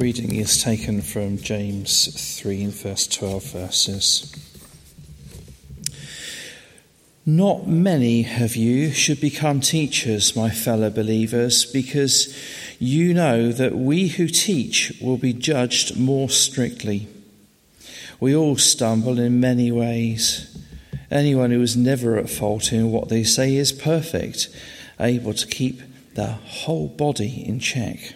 Reading is taken from James 3 verse 12 verses. Not many of you should become teachers, my fellow believers, because you know that we who teach will be judged more strictly. We all stumble in many ways. Anyone who is never at fault in what they say is perfect, able to keep the whole body in check.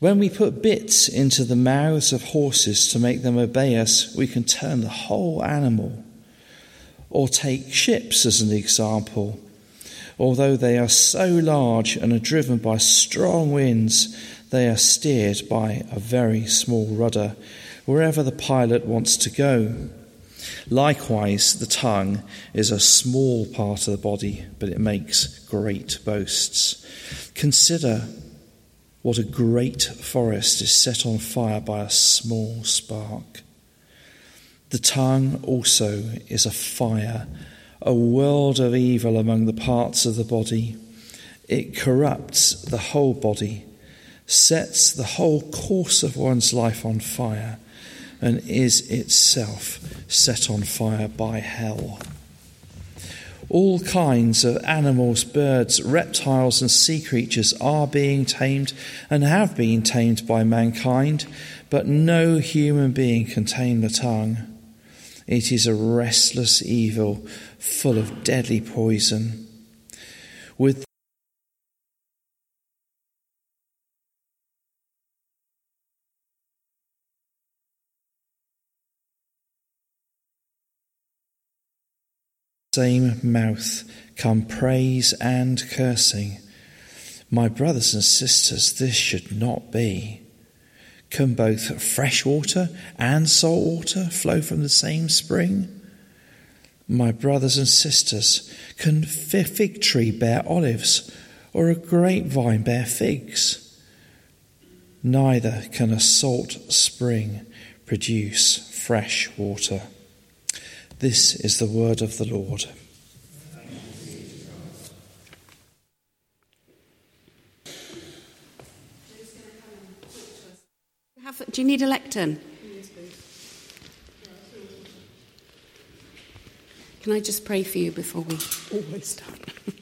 When we put bits into the mouths of horses to make them obey us, we can turn the whole animal. Or take ships as an example. Although they are so large and are driven by strong winds, they are steered by a very small rudder wherever the pilot wants to go. Likewise, the tongue is a small part of the body, but it makes great boasts. Consider what a great forest is set on fire by a small spark. The tongue also is a fire, a world of evil among the parts of the body. It corrupts the whole body, sets the whole course of one's life on fire, and is itself set on fire by hell. All kinds of animals, birds, reptiles, and sea creatures are being tamed and have been tamed by mankind, but no human being can tame the tongue. It is a restless evil full of deadly poison. With same mouth come praise and cursing. My brothers and sisters, this should not be. Can both fresh water and salt water flow from the same spring? My brothers and sisters, can fig tree bear olives or a grapevine bear figs? Neither can a salt spring produce fresh water. This is the word of the Lord. do you need a lectern? Can I just pray for you before we always start?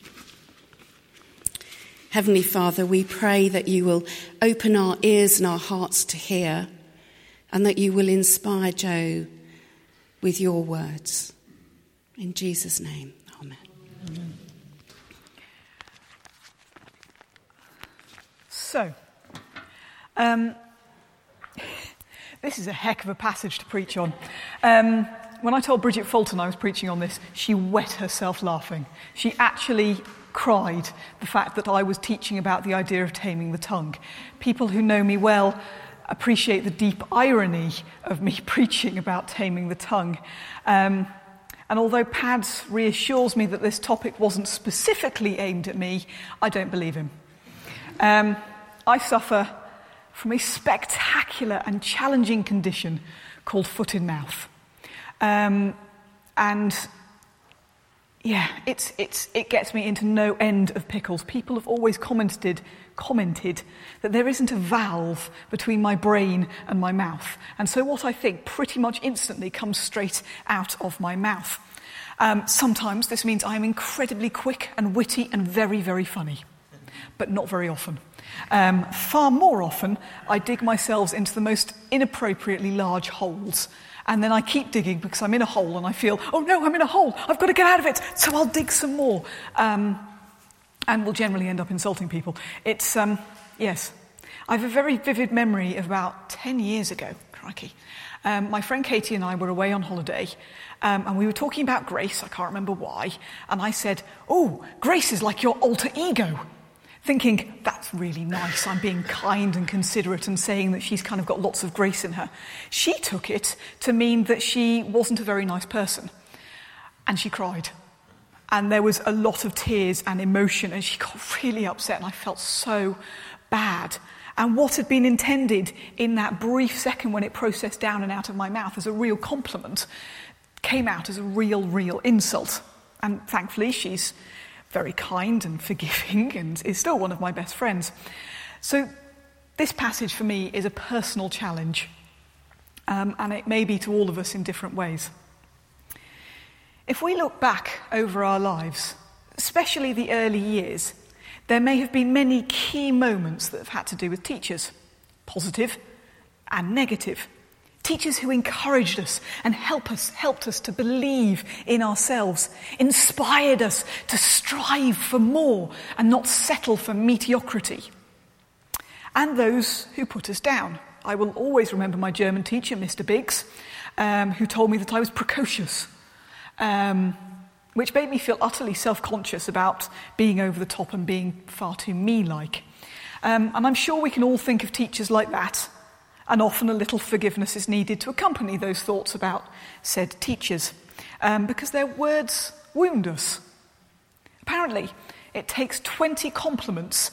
Heavenly Father, we pray that you will open our ears and our hearts to hear, and that you will inspire Joe with your words. In Jesus' name, amen. amen. So, um, this is a heck of a passage to preach on. Um, when I told Bridget Fulton I was preaching on this, she wet herself laughing. She actually cried the fact that I was teaching about the idea of taming the tongue. People who know me well appreciate the deep irony of me preaching about taming the tongue. Um, and although Pads reassures me that this topic wasn't specifically aimed at me, I don't believe him. Um, I suffer from a spectacular and challenging condition called foot in mouth. Um, and yeah, it's, it's, it gets me into no end of pickles. People have always commented commented that there isn't a valve between my brain and my mouth. And so what I think pretty much instantly comes straight out of my mouth. Um, sometimes this means I'm incredibly quick and witty and very, very funny, but not very often. Um, far more often, I dig myself into the most inappropriately large holes. And then I keep digging because I'm in a hole and I feel, oh no, I'm in a hole. I've got to get out of it. So I'll dig some more. Um, and will generally end up insulting people. It's, um, yes. I have a very vivid memory of about 10 years ago, crikey. Um, my friend Katie and I were away on holiday, um, and we were talking about grace. I can't remember why. And I said, Oh, grace is like your alter ego. Thinking, that's really nice. I'm being kind and considerate and saying that she's kind of got lots of grace in her. She took it to mean that she wasn't a very nice person. And she cried. And there was a lot of tears and emotion, and she got really upset, and I felt so bad. And what had been intended in that brief second when it processed down and out of my mouth as a real compliment came out as a real, real insult. And thankfully, she's very kind and forgiving and is still one of my best friends. So This passage for me is a personal challenge, um, and it may be to all of us in different ways. If we look back over our lives, especially the early years, there may have been many key moments that have had to do with teachers, positive and negative. Teachers who encouraged us and help us, helped us to believe in ourselves, inspired us to strive for more and not settle for mediocrity. And those who put us down. I will always remember my German teacher, Mr. Biggs, um, who told me that I was precocious um, which made me feel utterly self conscious about being over the top and being far too me like. Um, and I'm sure we can all think of teachers like that, and often a little forgiveness is needed to accompany those thoughts about said teachers, um, because their words wound us. Apparently, it takes 20 compliments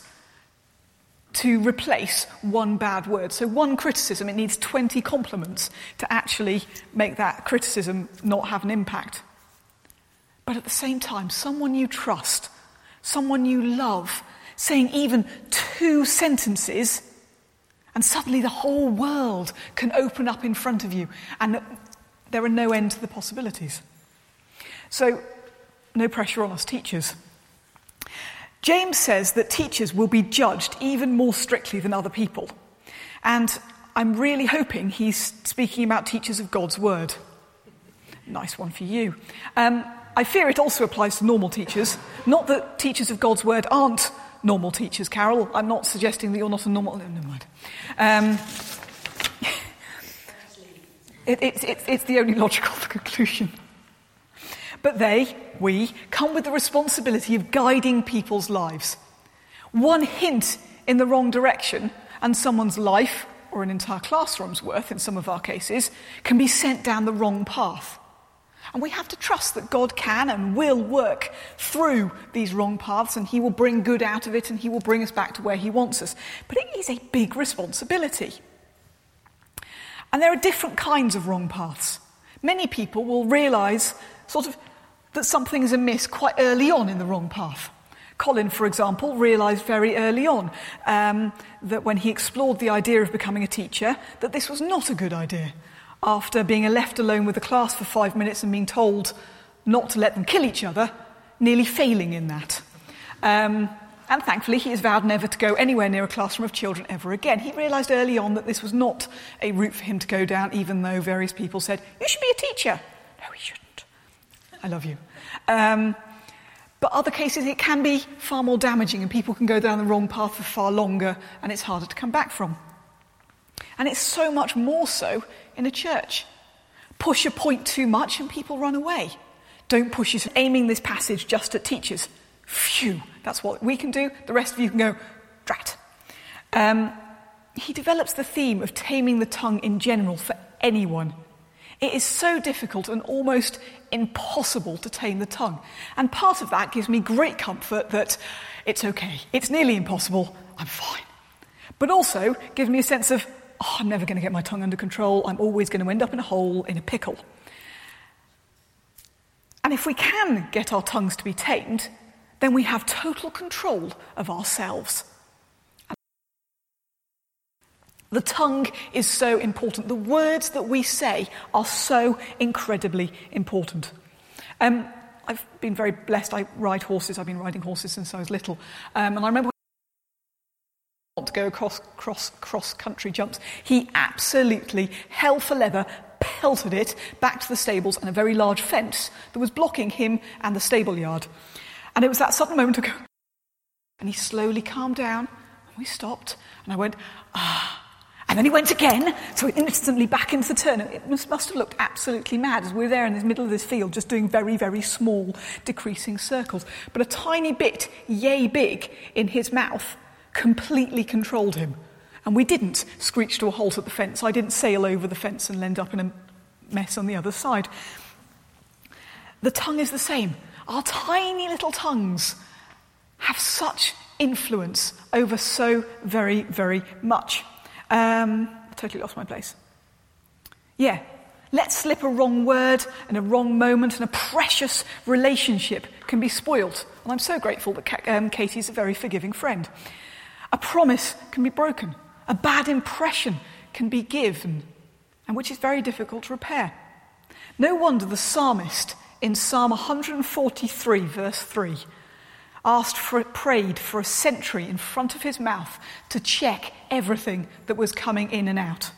to replace one bad word. So, one criticism, it needs 20 compliments to actually make that criticism not have an impact. But at the same time, someone you trust, someone you love, saying even two sentences, and suddenly the whole world can open up in front of you, and there are no end to the possibilities. So, no pressure on us teachers. James says that teachers will be judged even more strictly than other people. And I'm really hoping he's speaking about teachers of God's word. Nice one for you. Um, I fear it also applies to normal teachers. Not that teachers of God's word aren't normal teachers, Carol. I'm not suggesting that you're not a normal. No, never mind. Um, it, it, it, it's the only logical conclusion. But they, we, come with the responsibility of guiding people's lives. One hint in the wrong direction, and someone's life, or an entire classroom's worth in some of our cases, can be sent down the wrong path. And we have to trust that God can and will work through these wrong paths and He will bring good out of it and He will bring us back to where He wants us. But it is a big responsibility. And there are different kinds of wrong paths. Many people will realize sort of that something is amiss quite early on in the wrong path. Colin, for example, realized very early on um, that when he explored the idea of becoming a teacher, that this was not a good idea after being left alone with the class for five minutes and being told not to let them kill each other, nearly failing in that. Um, and thankfully, he has vowed never to go anywhere near a classroom of children ever again. He realised early on that this was not a route for him to go down, even though various people said, You should be a teacher. No, he shouldn't. I love you. Um, but other cases, it can be far more damaging, and people can go down the wrong path for far longer, and it's harder to come back from. And it's so much more so in a church. Push a point too much and people run away. Don't push it. Aiming this passage just at teachers. Phew, that's what we can do. The rest of you can go, drat. Um, he develops the theme of taming the tongue in general for anyone. It is so difficult and almost impossible to tame the tongue. And part of that gives me great comfort that it's okay. It's nearly impossible. I'm fine. But also gives me a sense of oh, I'm never going to get my tongue under control. I'm always going to end up in a hole, in a pickle. And if we can get our tongues to be tamed, then we have total control of ourselves. The tongue is so important. The words that we say are so incredibly important. Um, I've been very blessed. I ride horses. I've been riding horses since I was little. Um, and I remember to go across cross, cross country jumps. He absolutely, hell for leather, pelted it back to the stables and a very large fence that was blocking him and the stable yard. And it was that sudden moment of go, and he slowly calmed down, and we stopped, and I went, ah. And then he went again, so instantly back into the turn. It must, must have looked absolutely mad as we were there in the middle of this field, just doing very, very small, decreasing circles. But a tiny bit, yay big, in his mouth completely controlled him. And we didn't screech to a halt at the fence. I didn't sail over the fence and end up in a mess on the other side. The tongue is the same. Our tiny little tongues have such influence over so very, very much. Um, I totally lost my place. Yeah, Let's slip a wrong word and a wrong moment, and a precious relationship can be spoilt. And I'm so grateful that um, Katie's a very forgiving friend. A promise can be broken. A bad impression can be given, and which is very difficult to repair. No wonder the psalmist in Psalm 143, verse 3, asked for, prayed for a sentry in front of his mouth to check everything that was coming in and out.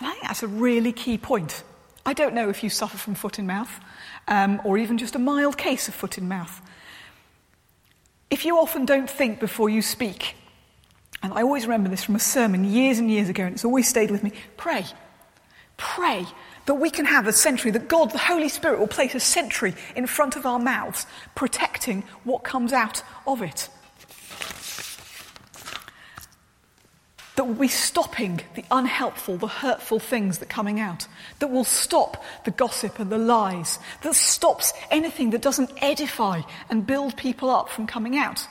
And I think that's a really key point. I don't know if you suffer from foot in mouth um, or even just a mild case of foot in mouth. If you often don't think before you speak, and I always remember this from a sermon years and years ago, and it's always stayed with me pray. Pray that we can have a sentry, that God, the Holy Spirit, will place a sentry in front of our mouths, protecting what comes out of it. That will be stopping the unhelpful, the hurtful things that are coming out, that will stop the gossip and the lies, that stops anything that doesn't edify and build people up from coming out.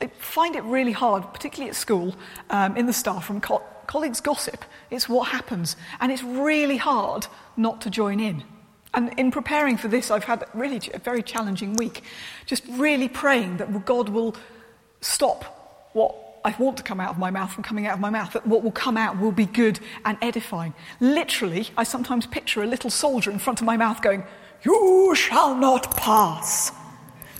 I find it really hard, particularly at school, um, in the staff room, co- colleagues gossip. It's what happens, and it's really hard not to join in. And in preparing for this, I've had really a very challenging week, just really praying that God will stop what I want to come out of my mouth from coming out of my mouth, that what will come out will be good and edifying. Literally, I sometimes picture a little soldier in front of my mouth going, You shall not pass.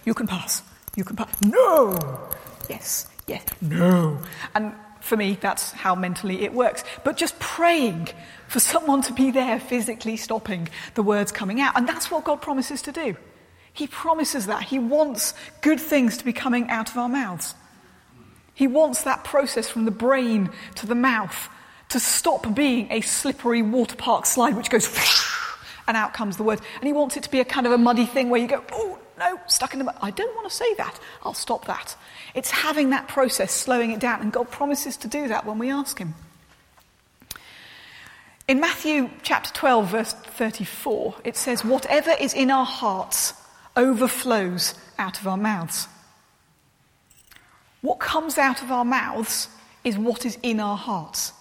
You can pass. You can pass. No. Yes. Yes. No. And for me, that's how mentally it works. But just praying for someone to be there physically stopping the words coming out. And that's what God promises to do. He promises that. He wants good things to be coming out of our mouths. He wants that process from the brain to the mouth to stop being a slippery water park slide which goes and out comes the word. And he wants it to be a kind of a muddy thing where you go, oh, no, stuck in the mud. I don't want to say that. I'll stop that. It's having that process, slowing it down, and God promises to do that when we ask him. In Matthew chapter 12, verse 34, it says, Whatever is in our hearts overflows out of our mouths. What comes out of our mouths is what is in our hearts.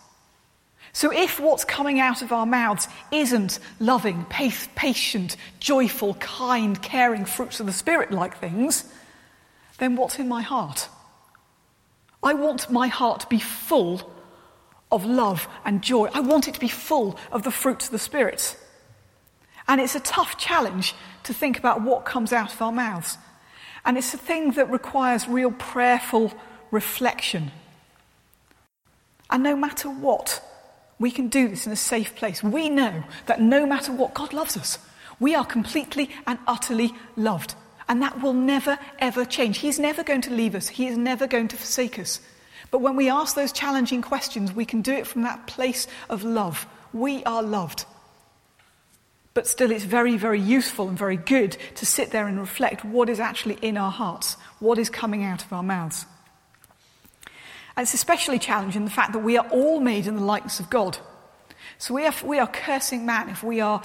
So if what's coming out of our mouths isn't loving, patient, joyful, kind, caring fruits of the Spirit like things, then what's in my heart? I want my heart to be full of love and joy. I want it to be full of the fruits of the Spirit. And it's a tough challenge to think about what comes out of our mouths. And it's a thing that requires real prayerful reflection. And no matter what, we can do this in a safe place. We know that no matter what, God loves us. We are completely and utterly loved. And that will never, ever change. He's never going to leave us, He is never going to forsake us. But when we ask those challenging questions, we can do it from that place of love. We are loved. But still, it's very, very useful and very good to sit there and reflect what is actually in our hearts, what is coming out of our mouths. And it's especially challenging the fact that we are all made in the likeness of God. So we are, we are cursing man, if we are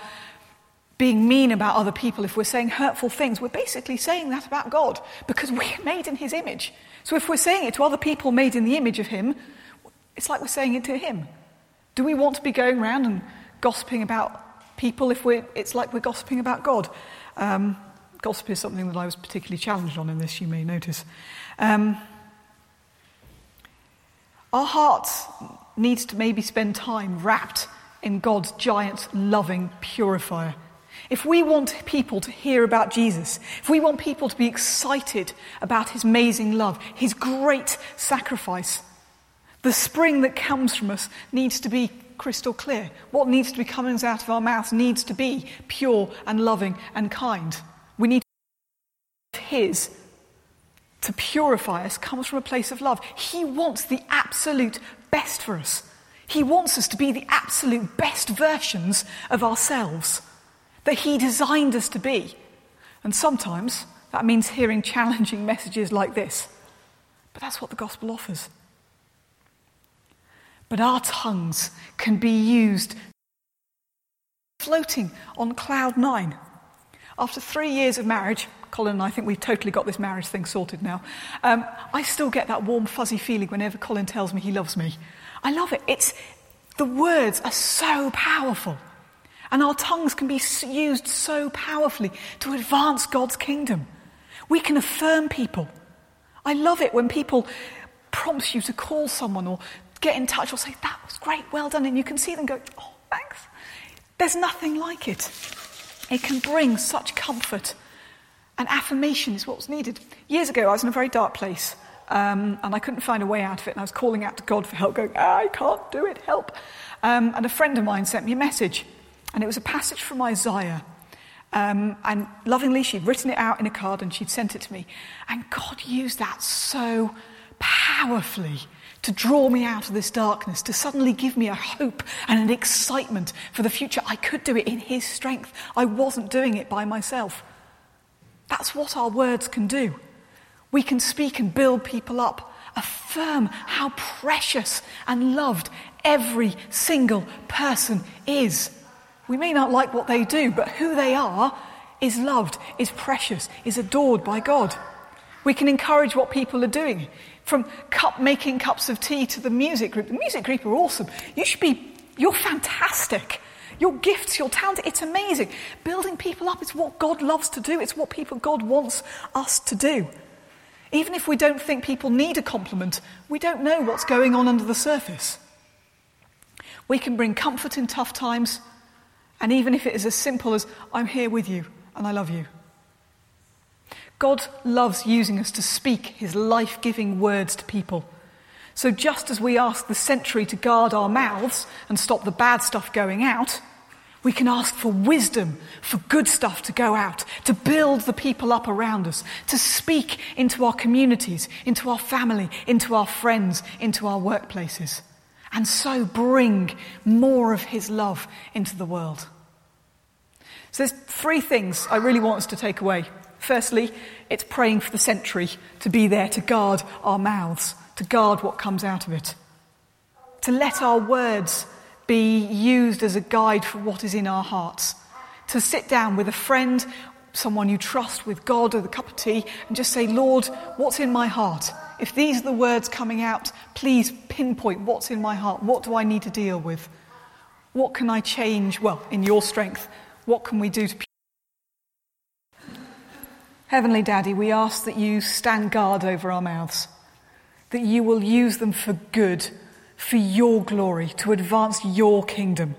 being mean about other people, if we're saying hurtful things, we're basically saying that about God because we're made in his image. So if we're saying it to other people made in the image of him, it's like we're saying it to him. Do we want to be going around and gossiping about people if we're, it's like we're gossiping about God. Um, gossip is something that I was particularly challenged on in this, you may notice. Um, our hearts needs to maybe spend time wrapped in God's giant, loving purifier. If we want people to hear about Jesus, if we want people to be excited about his amazing love, his great sacrifice, the spring that comes from us needs to be crystal clear. What needs to be coming out of our mouths needs to be pure and loving and kind. We need His to purify us comes from a place of love. He wants the absolute best for us. He wants us to be the absolute best versions of ourselves that He designed us to be. And sometimes that means hearing challenging messages like this. But that's what the gospel offers. But our tongues can be used floating on cloud nine. After three years of marriage, Colin and I think we've totally got this marriage thing sorted now. Um, I still get that warm, fuzzy feeling whenever Colin tells me he loves me. I love it. It's, the words are so powerful. And our tongues can be used so powerfully to advance God's kingdom. We can affirm people. I love it when people prompts you to call someone or get in touch or say, That was great, well done. And you can see them go, Oh, thanks. There's nothing like it. It can bring such comfort. And affirmation is what's needed. Years ago, I was in a very dark place um, and I couldn't find a way out of it. And I was calling out to God for help, going, I can't do it, help. Um, and a friend of mine sent me a message, and it was a passage from Isaiah. Um, and lovingly, she'd written it out in a card and she'd sent it to me. And God used that so powerfully to draw me out of this darkness, to suddenly give me a hope and an excitement for the future. I could do it in His strength. I wasn't doing it by myself. That's what our words can do. We can speak and build people up, affirm how precious and loved every single person is. We may not like what they do, but who they are is loved, is precious, is adored by God. We can encourage what people are doing. From cup making cups of tea to the music group. The music group are awesome. You should be, you're fantastic. Your gifts, your talent, it's amazing. Building people up, it's what God loves to do. It's what people God wants us to do. Even if we don't think people need a compliment, we don't know what's going on under the surface. We can bring comfort in tough times, and even if it is as simple as, I'm here with you and I love you. God loves using us to speak his life giving words to people. So, just as we ask the sentry to guard our mouths and stop the bad stuff going out, we can ask for wisdom, for good stuff to go out, to build the people up around us, to speak into our communities, into our family, into our friends, into our workplaces, and so bring more of His love into the world. So there's three things I really want us to take away. Firstly, it's praying for the sentry to be there to guard our mouths, to guard what comes out of it, to let our words be used as a guide for what is in our hearts. To sit down with a friend, someone you trust, with God, or a cup of tea, and just say, Lord, what's in my heart? If these are the words coming out, please pinpoint what's in my heart. What do I need to deal with? What can I change? Well, in your strength, what can we do to. Heavenly Daddy, we ask that you stand guard over our mouths, that you will use them for good for your glory, to advance your kingdom.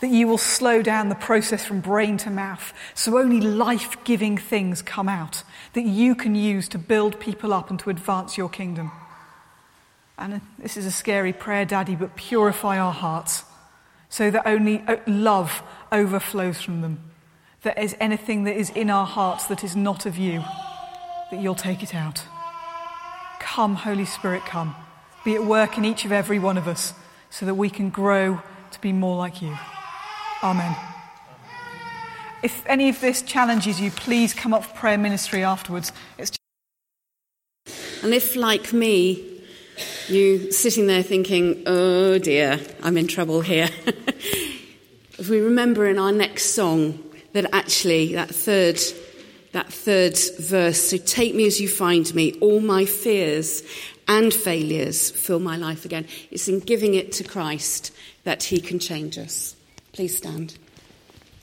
That you will slow down the process from brain to mouth so only life giving things come out that you can use to build people up and to advance your kingdom. And this is a scary prayer, Daddy, but purify our hearts so that only uh, love overflows from them. That is anything that is in our hearts that is not of you, that you'll take it out. Come, Holy Spirit, come be at work in each of every one of us so that we can grow to be more like you. Amen. If any of this challenges you, please come up for prayer ministry afterwards. It's and if, like me, you sitting there thinking, oh dear, I'm in trouble here. if we remember in our next song that actually that third that third verse, so take me as you find me, all my fears and failures fill my life again. It's in giving it to Christ that He can change us. Please stand.